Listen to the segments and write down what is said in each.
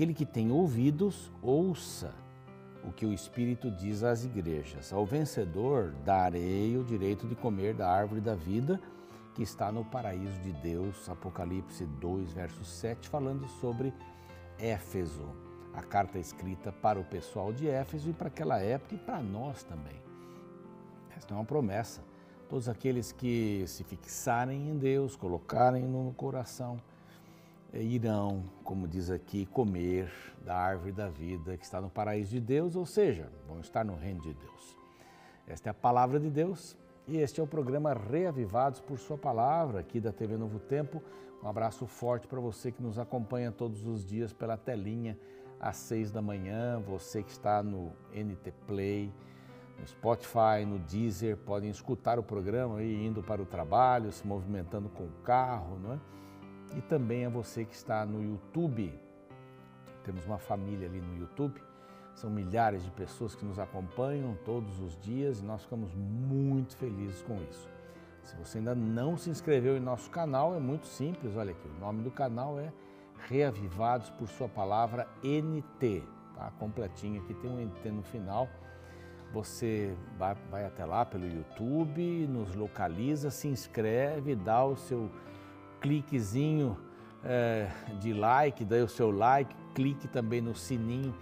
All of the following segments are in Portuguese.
Aquele que tem ouvidos, ouça o que o Espírito diz às igrejas. Ao vencedor darei o direito de comer da árvore da vida que está no paraíso de Deus. Apocalipse 2, verso 7, falando sobre Éfeso, a carta escrita para o pessoal de Éfeso e para aquela época e para nós também. Esta é uma promessa. Todos aqueles que se fixarem em Deus, colocarem no coração, irão, como diz aqui, comer da árvore da vida que está no paraíso de Deus, ou seja, vão estar no reino de Deus. Esta é a palavra de Deus e este é o programa Reavivados por Sua Palavra, aqui da TV Novo Tempo. Um abraço forte para você que nos acompanha todos os dias pela telinha às seis da manhã, você que está no NT Play, no Spotify, no Deezer, podem escutar o programa aí indo para o trabalho, se movimentando com o carro, não é? E também a você que está no YouTube. Temos uma família ali no YouTube, são milhares de pessoas que nos acompanham todos os dias e nós ficamos muito felizes com isso. Se você ainda não se inscreveu em nosso canal, é muito simples, olha aqui, o nome do canal é Reavivados por Sua Palavra NT, tá? Completinho aqui, tem um NT no final. Você vai, vai até lá pelo YouTube, nos localiza, se inscreve, dá o seu cliquezinho é, de like, dê o seu like, clique também no sininho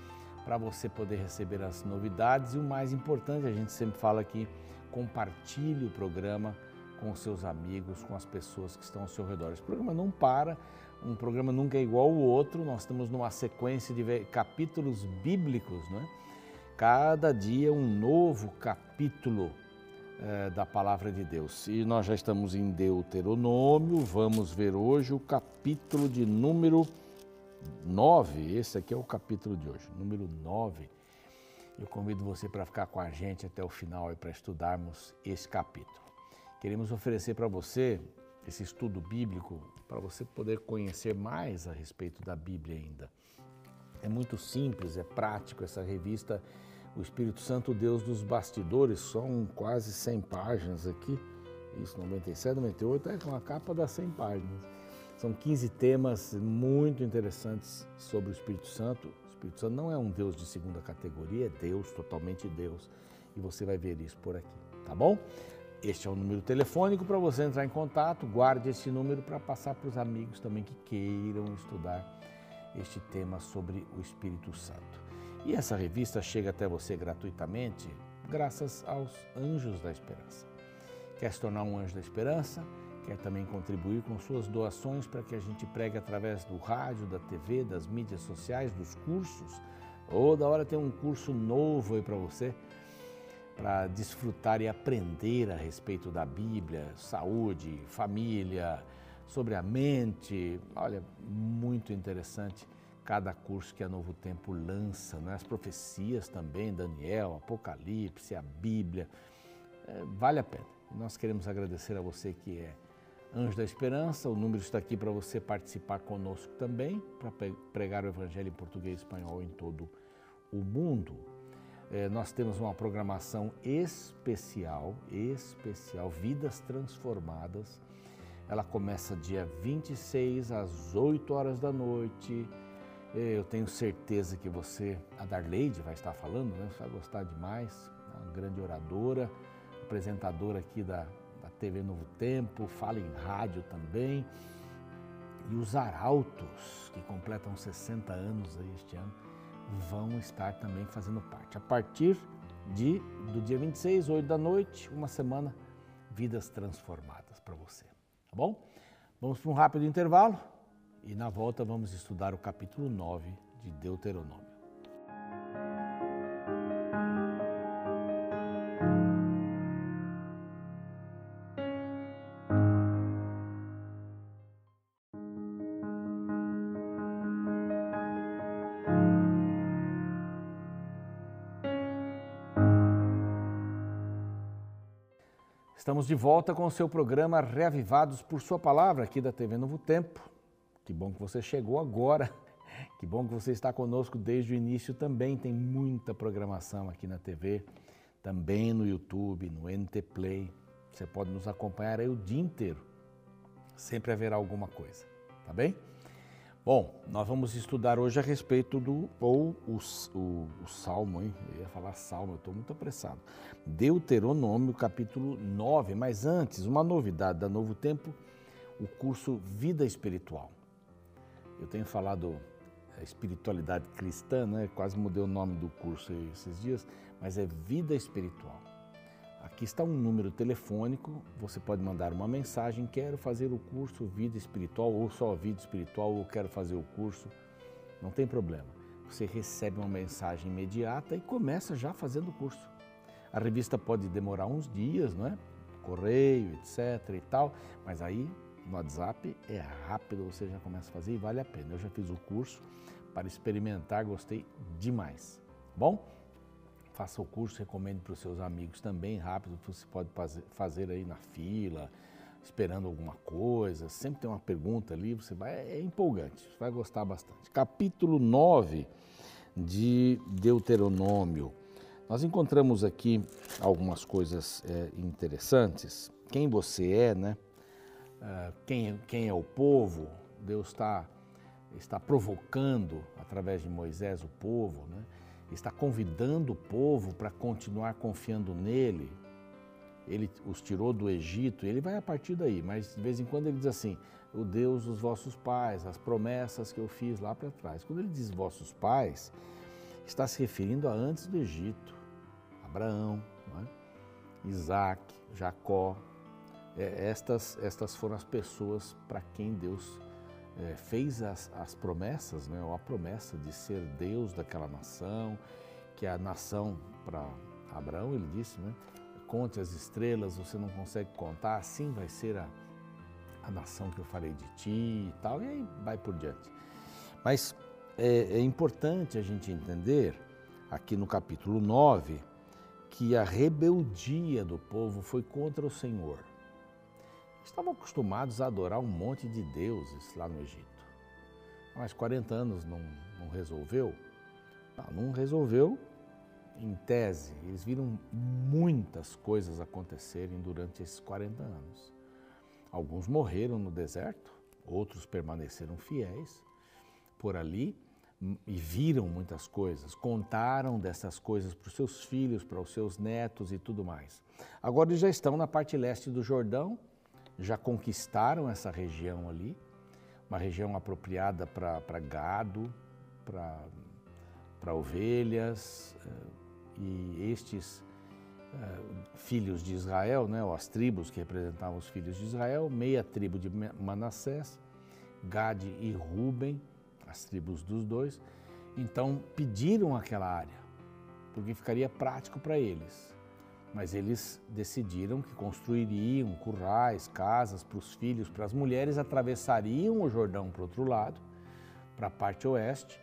para você poder receber as novidades e o mais importante, a gente sempre fala aqui, compartilhe o programa com seus amigos, com as pessoas que estão ao seu redor. Esse programa não para, um programa nunca é igual ao outro, nós estamos numa sequência de capítulos bíblicos, né? Cada dia um novo capítulo é, da palavra de Deus. E nós já estamos em Deuteronômio, vamos ver hoje o capítulo de número 9. Esse aqui é o capítulo de hoje, número 9. Eu convido você para ficar com a gente até o final e para estudarmos esse capítulo. Queremos oferecer para você esse estudo bíblico para você poder conhecer mais a respeito da Bíblia ainda. É muito simples, é prático essa revista o Espírito Santo, Deus dos bastidores, são quase 100 páginas aqui, isso 97, 98, é uma capa das 100 páginas. São 15 temas muito interessantes sobre o Espírito Santo. O Espírito Santo não é um Deus de segunda categoria, é Deus, totalmente Deus. E você vai ver isso por aqui, tá bom? Este é o número telefônico para você entrar em contato. Guarde esse número para passar para os amigos também que queiram estudar este tema sobre o Espírito Santo. E essa revista chega até você gratuitamente graças aos Anjos da Esperança. Quer se tornar um anjo da esperança? Quer também contribuir com suas doações para que a gente pregue através do rádio, da TV, das mídias sociais, dos cursos? Ou da hora tem um curso novo aí para você, para desfrutar e aprender a respeito da Bíblia, saúde, família, sobre a mente. Olha, muito interessante cada curso que a Novo Tempo lança, né? as profecias também, Daniel, Apocalipse, a Bíblia, é, vale a pena. Nós queremos agradecer a você que é Anjo da Esperança, o número está aqui para você participar conosco também, para pregar o Evangelho em português e espanhol em todo o mundo. É, nós temos uma programação especial, especial, Vidas Transformadas. Ela começa dia 26 às 8 horas da noite, eu tenho certeza que você, a Darleide, vai estar falando, né? Você vai gostar demais. Uma grande oradora, apresentadora aqui da, da TV Novo Tempo, fala em rádio também. E os arautos, que completam 60 anos aí este ano, vão estar também fazendo parte. A partir de, do dia 26, 8 da noite, uma semana, vidas transformadas para você. Tá bom? Vamos para um rápido intervalo. E na volta vamos estudar o capítulo 9 de Deuteronômio. Estamos de volta com o seu programa Reavivados por Sua Palavra, aqui da TV Novo Tempo. Que bom que você chegou agora. Que bom que você está conosco desde o início também. Tem muita programação aqui na TV, também no YouTube, no NT Play. Você pode nos acompanhar aí o dia inteiro. Sempre haverá alguma coisa, tá bem? Bom, nós vamos estudar hoje a respeito do, ou o, o, o Salmo, hein? Eu ia falar Salmo, eu estou muito apressado. Deuteronômio, capítulo 9. Mas antes, uma novidade da Novo Tempo, o curso Vida Espiritual. Eu tenho falado é, espiritualidade cristã, né? Quase mudei o nome do curso esses dias, mas é Vida Espiritual. Aqui está um número telefônico, você pode mandar uma mensagem, quero fazer o curso Vida Espiritual, ou só Vida Espiritual, ou quero fazer o curso, não tem problema. Você recebe uma mensagem imediata e começa já fazendo o curso. A revista pode demorar uns dias, não é? Correio, etc e tal, mas aí no WhatsApp é rápido, você já começa a fazer e vale a pena. Eu já fiz o curso para experimentar, gostei demais. Bom? faça o curso, recomende para os seus amigos também, rápido, você pode fazer aí na fila, esperando alguma coisa, sempre tem uma pergunta ali, você vai, é empolgante, você vai gostar bastante. Capítulo 9 de Deuteronômio. Nós encontramos aqui algumas coisas é, interessantes. Quem você é, né? Uh, quem, quem é o povo? Deus está, está provocando através de Moisés o povo, né? está convidando o povo para continuar confiando nele. Ele os tirou do Egito ele vai a partir daí, mas de vez em quando ele diz assim: o Deus dos vossos pais, as promessas que eu fiz lá para trás. Quando ele diz vossos pais, está se referindo a antes do Egito: Abraão, é? Isaac, Jacó. É, estas, estas foram as pessoas para quem Deus é, fez as, as promessas, né, ou a promessa de ser Deus daquela nação, que a nação, para Abraão, ele disse, né, conte as estrelas, você não consegue contar, assim vai ser a, a nação que eu farei de ti e tal, e aí vai por diante. Mas é, é importante a gente entender, aqui no capítulo 9, que a rebeldia do povo foi contra o Senhor estavam acostumados a adorar um monte de deuses lá no Egito. Mas 40 anos não, não resolveu? Não, não resolveu em tese. Eles viram muitas coisas acontecerem durante esses 40 anos. Alguns morreram no deserto, outros permaneceram fiéis por ali e viram muitas coisas, contaram dessas coisas para os seus filhos, para os seus netos e tudo mais. Agora eles já estão na parte leste do Jordão, já conquistaram essa região ali, uma região apropriada para gado, para ovelhas, eh, e estes eh, filhos de Israel, né, ou as tribos que representavam os filhos de Israel, meia tribo de Manassés, Gade e Ruben, as tribos dos dois, então pediram aquela área, porque ficaria prático para eles mas eles decidiram que construiriam currais, casas para os filhos, para as mulheres, atravessariam o Jordão para o outro lado, para a parte oeste,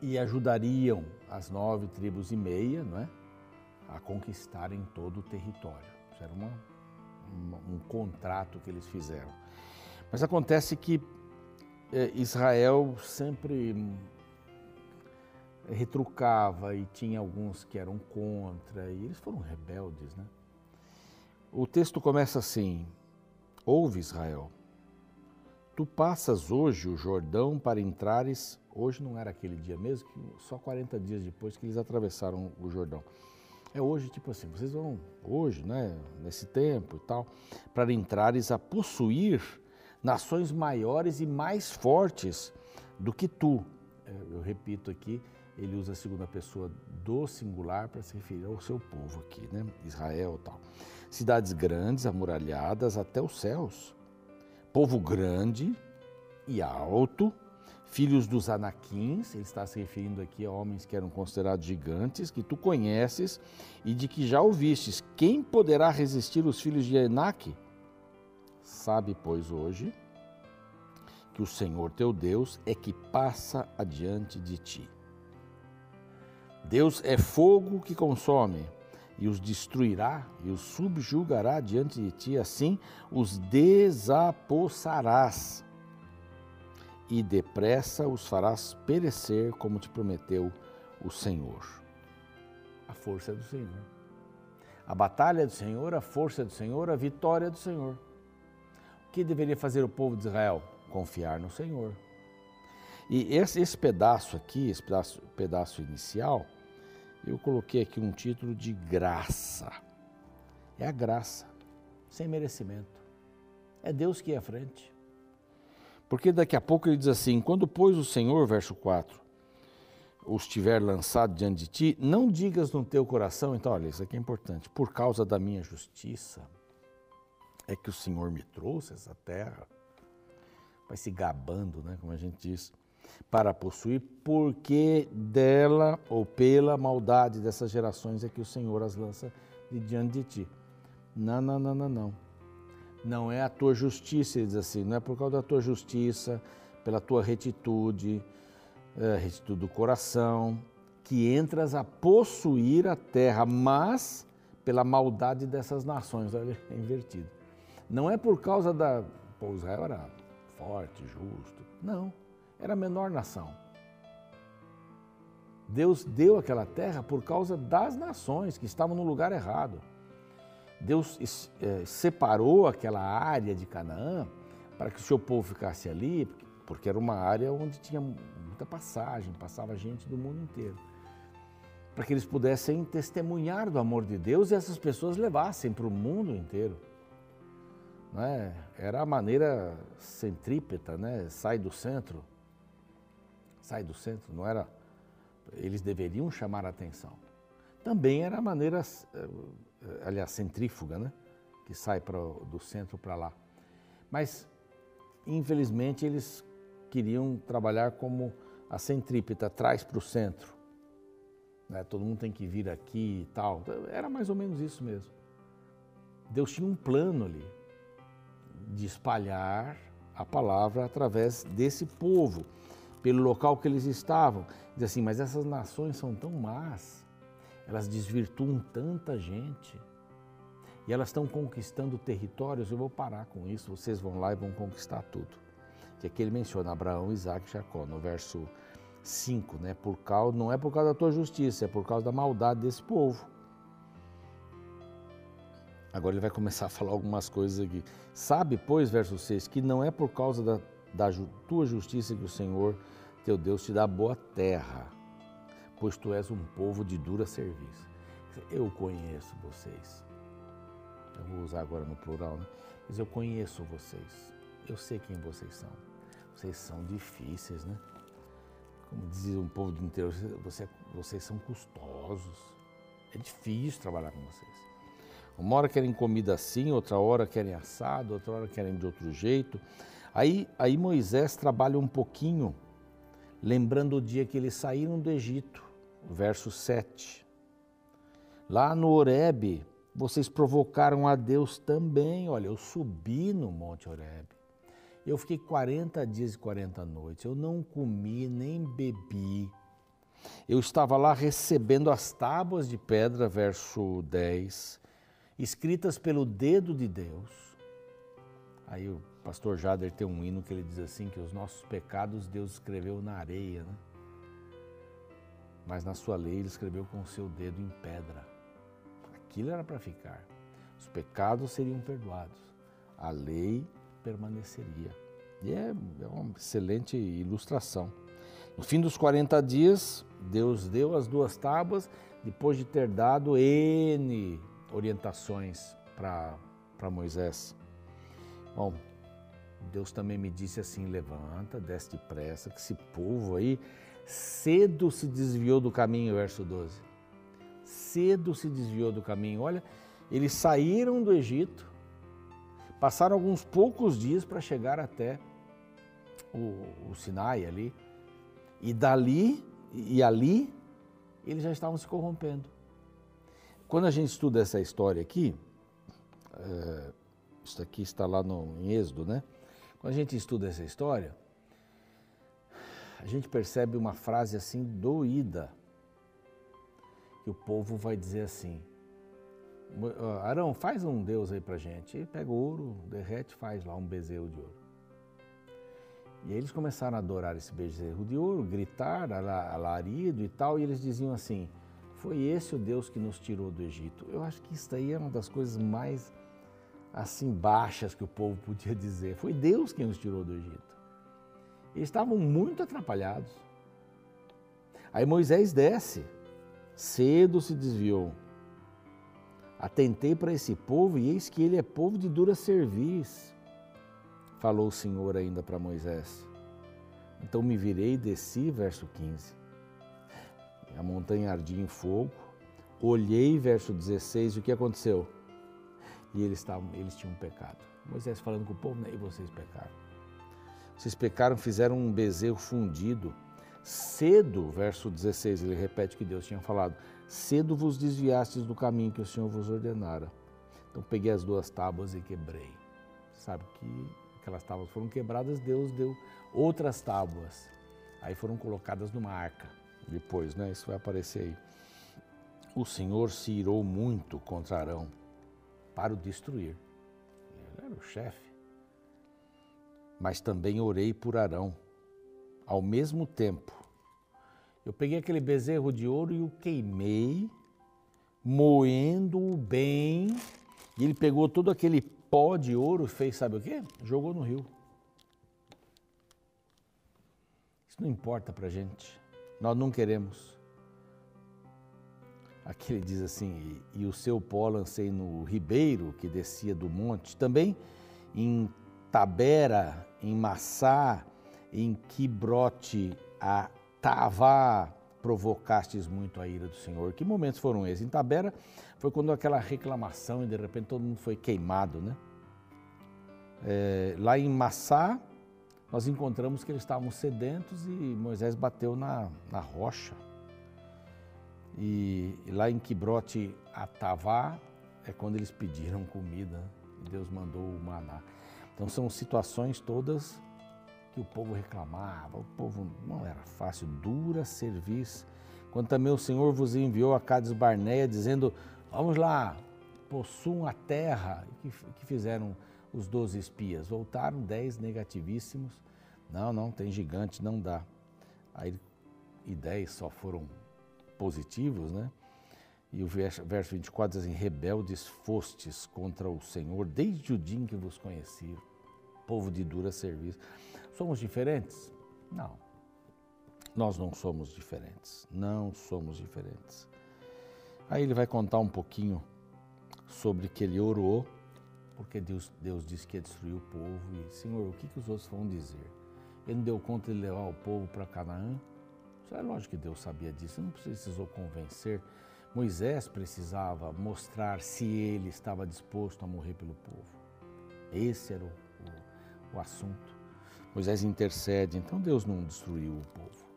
e ajudariam as nove tribos e meia não é, a conquistarem todo o território. Isso era uma, uma, um contrato que eles fizeram. Mas acontece que eh, Israel sempre retrucava e tinha alguns que eram contra, e eles foram rebeldes, né? O texto começa assim: Ouve Israel, tu passas hoje o Jordão para entrares. Hoje não era aquele dia mesmo, só 40 dias depois que eles atravessaram o Jordão. É hoje, tipo assim, vocês vão hoje, né, nesse tempo e tal, para entrares a possuir nações maiores e mais fortes do que tu. É, eu repito aqui, ele usa a segunda pessoa do singular para se referir ao seu povo aqui, né? Israel tal. Cidades grandes, amuralhadas até os céus. Povo grande e alto, filhos dos anaquins, ele está se referindo aqui a homens que eram considerados gigantes, que tu conheces e de que já ouvistes. Quem poderá resistir os filhos de Enaque? Sabe, pois, hoje que o Senhor teu Deus é que passa adiante de ti Deus é fogo que consome e os destruirá e os subjugará diante de ti, assim os desapossarás e depressa os farás perecer, como te prometeu o Senhor. A força é do Senhor. A batalha é do Senhor, a força é do Senhor, a vitória é do Senhor. O que deveria fazer o povo de Israel? Confiar no Senhor. E esse, esse pedaço aqui, esse pedaço, pedaço inicial, eu coloquei aqui um título de graça. É a graça, sem merecimento. É Deus que é à frente. Porque daqui a pouco ele diz assim: quando, pois, o Senhor, verso 4, os tiver lançado diante de ti, não digas no teu coração, então, olha, isso aqui é importante, por causa da minha justiça, é que o Senhor me trouxe essa terra. Vai se gabando, né, como a gente diz, para possuir, porque dela ou pela maldade dessas gerações é que o Senhor as lança de diante de ti. Não, não, não, não, não. Não é a tua justiça, ele diz assim, não é por causa da tua justiça, pela tua retitude, é, retitude do coração, que entras a possuir a terra, mas pela maldade dessas nações. Olha, é invertido. Não é por causa da. Pô, Israel era forte, justo. Não, era a menor nação. Deus deu aquela terra por causa das nações que estavam no lugar errado. Deus é, separou aquela área de Canaã para que o seu povo ficasse ali, porque era uma área onde tinha muita passagem, passava gente do mundo inteiro. Para que eles pudessem testemunhar do amor de Deus e essas pessoas levassem para o mundo inteiro. Não é? Era a maneira centrípeta, né? sai do centro. Sai do centro, não era. Eles deveriam chamar a atenção. Também era a maneira eh, eh, aliás, centrífuga, né? que sai pra, do centro para lá. Mas, infelizmente, eles queriam trabalhar como a centrípeta, traz para o centro. Né? Todo mundo tem que vir aqui e tal. Era mais ou menos isso mesmo. Deus tinha um plano ali de espalhar a palavra através desse povo, pelo local que eles estavam. Diz assim, mas essas nações são tão más elas desvirtuam tanta gente. E elas estão conquistando territórios, eu vou parar com isso, vocês vão lá e vão conquistar tudo. Que aqui ele menciona Abraão, Isaac e Jacó, no verso 5, né? Por causa, não é por causa da tua justiça, é por causa da maldade desse povo. Agora ele vai começar a falar algumas coisas aqui. Sabe, pois, verso 6, que não é por causa da, da tua justiça que o Senhor, teu Deus, te dá boa terra pois tu és um povo de dura serviço. Eu conheço vocês. Eu vou usar agora no plural, né? Mas eu conheço vocês. Eu sei quem vocês são. Vocês são difíceis, né? Como dizia um povo do interior, você, vocês são custosos. É difícil trabalhar com vocês. Uma hora querem comida assim, outra hora querem assado, outra hora querem de outro jeito. Aí, aí Moisés trabalha um pouquinho, lembrando o dia que eles saíram do Egito verso 7. Lá no Horebe, vocês provocaram a Deus também. Olha, eu subi no Monte Horebe. Eu fiquei 40 dias e 40 noites. Eu não comi nem bebi. Eu estava lá recebendo as tábuas de pedra, verso 10, escritas pelo dedo de Deus. Aí o pastor Jader tem um hino que ele diz assim: que os nossos pecados Deus escreveu na areia. Né? mas na sua lei ele escreveu com o seu dedo em pedra. Aquilo era para ficar. Os pecados seriam perdoados, a lei permaneceria. E é, é uma excelente ilustração. No fim dos 40 dias, Deus deu as duas tábuas, depois de ter dado N orientações para Moisés. Bom, Deus também me disse assim: levanta, desce depressa, que esse povo aí cedo se desviou do caminho, verso 12. Cedo se desviou do caminho. Olha, eles saíram do Egito, passaram alguns poucos dias para chegar até o, o Sinai ali, e dali e ali eles já estavam se corrompendo. Quando a gente estuda essa história aqui, é, isso aqui está lá no, em Êxodo, né? Quando a gente estuda essa história, a gente percebe uma frase assim doída, que o povo vai dizer assim, Arão, faz um Deus aí pra gente. E pega o ouro, derrete, faz lá um bezerro de ouro. E aí eles começaram a adorar esse bezerro de ouro, gritar, alarido e tal, e eles diziam assim, foi esse o Deus que nos tirou do Egito. Eu acho que isso aí é uma das coisas mais assim baixas que o povo podia dizer. Foi Deus quem nos tirou do Egito. Eles estavam muito atrapalhados. Aí Moisés desce, cedo se desviou. Atentei para esse povo e eis que ele é povo de dura cerviz, falou o Senhor ainda para Moisés. Então me virei e desci, verso 15. A montanha ardia em fogo. Olhei, verso 16, e o que aconteceu? E eles, tavam, eles tinham pecado. Moisés falando com o povo, né? e vocês pecaram. Vocês pecaram, fizeram um bezerro fundido. Cedo, verso 16, ele repete que Deus tinha falado. Cedo vos desviastes do caminho que o Senhor vos ordenara. Então peguei as duas tábuas e quebrei. Sabe que aquelas tábuas foram quebradas, Deus deu outras tábuas. Aí foram colocadas numa arca. Depois, né? Isso vai aparecer aí. O Senhor se irou muito contra Arão para o destruir. Ele era o chefe. Mas também orei por Arão. Ao mesmo tempo, eu peguei aquele bezerro de ouro e o queimei, moendo-o bem. E ele pegou todo aquele pó de ouro e fez, sabe o quê? Jogou no rio. Isso não importa para gente. Nós não queremos. Aqui ele diz assim: e, o seu pó lancei no ribeiro que descia do monte, também em Tabera, em Massá, em Quibrote, a Tavá, provocastes muito a ira do Senhor. Que momentos foram esses? Em Tabera foi quando aquela reclamação e de repente todo mundo foi queimado, né? É, lá em Massá, nós encontramos que eles estavam sedentos e Moisés bateu na, na rocha. E, lá em Quibrote Atavá é quando eles pediram comida e Deus mandou o maná. Então são situações todas que o povo reclamava, o povo não era fácil, dura serviço. Quando também o Senhor vos enviou a Cades Barneia dizendo, vamos lá, possuam a terra, que, que fizeram os doze espias. Voltaram dez negativíssimos. Não, não, tem gigante, não dá. Aí, e dez só foram positivos, né? E o verso, verso 24 diz assim: Rebeldes fostes contra o Senhor desde o dia em que vos conheci, povo de dura serviço. Somos diferentes? Não. Nós não somos diferentes. Não somos diferentes. Aí ele vai contar um pouquinho sobre que ele orou porque Deus, Deus disse que ia destruir o povo. E, Senhor, o que, que os outros vão dizer? Ele não deu conta de levar o povo para Canaã? É lógico que Deus sabia disso, não precisou convencer. Moisés precisava mostrar se ele estava disposto a morrer pelo povo. Esse era o, o, o assunto. Moisés intercede, então Deus não destruiu o povo.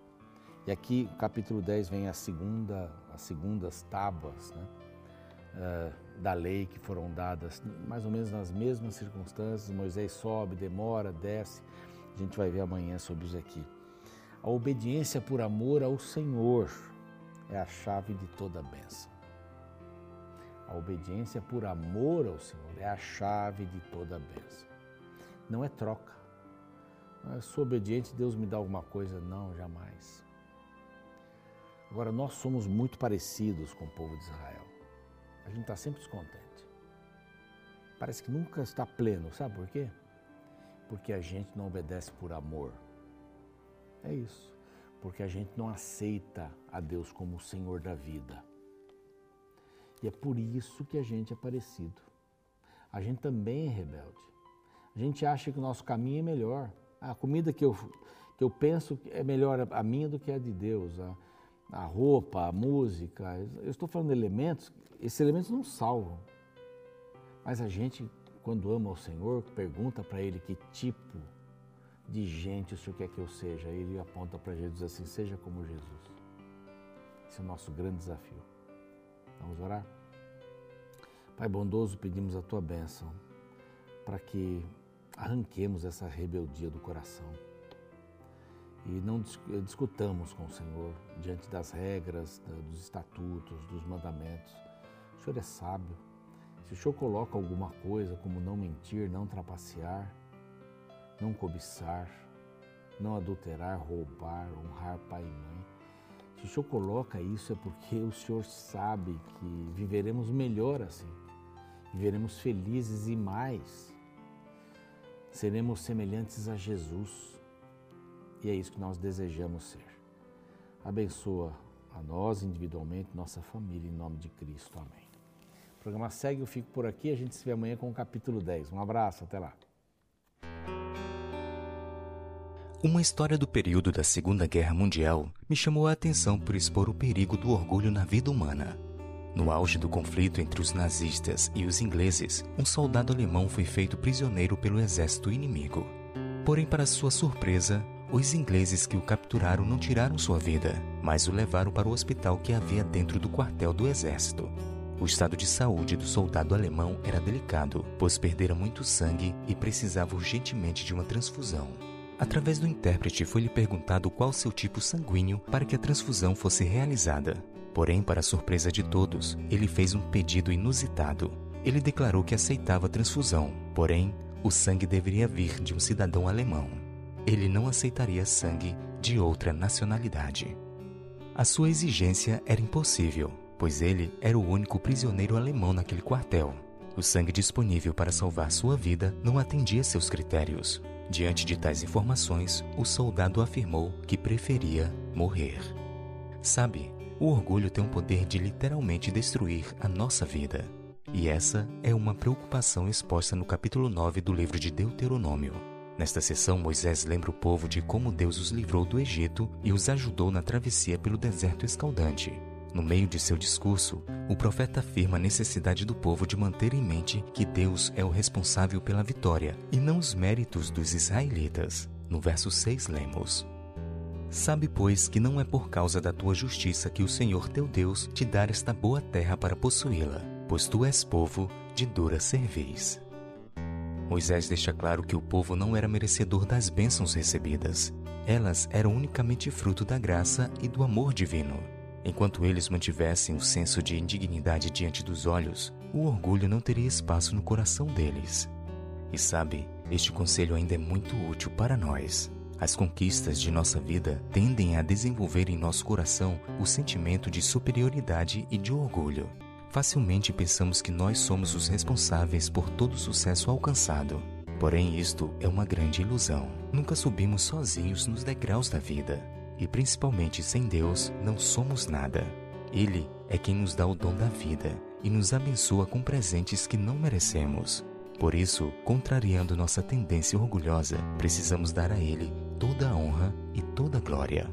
E aqui, capítulo 10, vem a segunda, as segundas tábuas, né? uh, da lei que foram dadas, mais ou menos nas mesmas circunstâncias. Moisés sobe, demora, desce. A gente vai ver amanhã sobre isso aqui. A obediência por amor ao Senhor é a chave de toda a bênção. A obediência por amor ao Senhor é a chave de toda a bênção. Não é troca. É, sou obediente, Deus me dá alguma coisa. Não, jamais. Agora, nós somos muito parecidos com o povo de Israel a gente está sempre descontente. Parece que nunca está pleno, sabe por quê? Porque a gente não obedece por amor. É isso. Porque a gente não aceita a Deus como o Senhor da vida. E é por isso que a gente é parecido. A gente também é rebelde. A gente acha que o nosso caminho é melhor. A comida que eu, que eu penso é melhor a minha do que a de Deus. A, a roupa, a música. Eu estou falando de elementos esses elementos não salvam. Mas a gente, quando ama o Senhor, pergunta para Ele que tipo de gente o Senhor quer que eu seja. Ele aponta para Jesus assim: seja como Jesus. Esse é o nosso grande desafio. Vamos orar? Pai bondoso, pedimos a tua bênção para que arranquemos essa rebeldia do coração e não discutamos com o Senhor diante das regras, dos estatutos, dos mandamentos o Senhor é sábio. Se o Senhor coloca alguma coisa como não mentir, não trapacear, não cobiçar, não adulterar, roubar, honrar pai e mãe, se o Senhor coloca isso é porque o Senhor sabe que viveremos melhor assim, viveremos felizes e mais, seremos semelhantes a Jesus. e é isso que nós desejamos ser. Abençoa a nós individualmente, nossa família, em nome de Cristo. Amém. O programa segue, eu fico por aqui, a gente se vê amanhã com o capítulo 10. Um abraço, até lá. Uma história do período da Segunda Guerra Mundial me chamou a atenção por expor o perigo do orgulho na vida humana. No auge do conflito entre os nazistas e os ingleses, um soldado alemão foi feito prisioneiro pelo exército inimigo. Porém, para sua surpresa, os ingleses que o capturaram não tiraram sua vida, mas o levaram para o hospital que havia dentro do quartel do exército. O estado de saúde do soldado alemão era delicado, pois perdera muito sangue e precisava urgentemente de uma transfusão. Através do intérprete foi-lhe perguntado qual seu tipo sanguíneo para que a transfusão fosse realizada. Porém, para surpresa de todos, ele fez um pedido inusitado. Ele declarou que aceitava a transfusão, porém, o sangue deveria vir de um cidadão alemão. Ele não aceitaria sangue de outra nacionalidade. A sua exigência era impossível, pois ele era o único prisioneiro alemão naquele quartel. O sangue disponível para salvar sua vida não atendia seus critérios. Diante de tais informações, o soldado afirmou que preferia morrer. Sabe, o orgulho tem o poder de literalmente destruir a nossa vida. E essa é uma preocupação exposta no capítulo 9 do livro de Deuteronômio. Nesta sessão, Moisés lembra o povo de como Deus os livrou do Egito e os ajudou na travessia pelo deserto escaldante. No meio de seu discurso, o profeta afirma a necessidade do povo de manter em mente que Deus é o responsável pela vitória e não os méritos dos israelitas. No verso 6 lemos: Sabe, pois, que não é por causa da tua justiça que o Senhor teu Deus te dá esta boa terra para possuí-la, pois tu és povo de dura cerviz. Moisés deixa claro que o povo não era merecedor das bênçãos recebidas. Elas eram unicamente fruto da graça e do amor divino. Enquanto eles mantivessem o senso de indignidade diante dos olhos, o orgulho não teria espaço no coração deles. E sabe, este conselho ainda é muito útil para nós. As conquistas de nossa vida tendem a desenvolver em nosso coração o sentimento de superioridade e de orgulho. Facilmente pensamos que nós somos os responsáveis por todo o sucesso alcançado. Porém, isto é uma grande ilusão. Nunca subimos sozinhos nos degraus da vida e principalmente sem Deus não somos nada. Ele é quem nos dá o dom da vida e nos abençoa com presentes que não merecemos. Por isso, contrariando nossa tendência orgulhosa, precisamos dar a Ele toda a honra e toda a glória.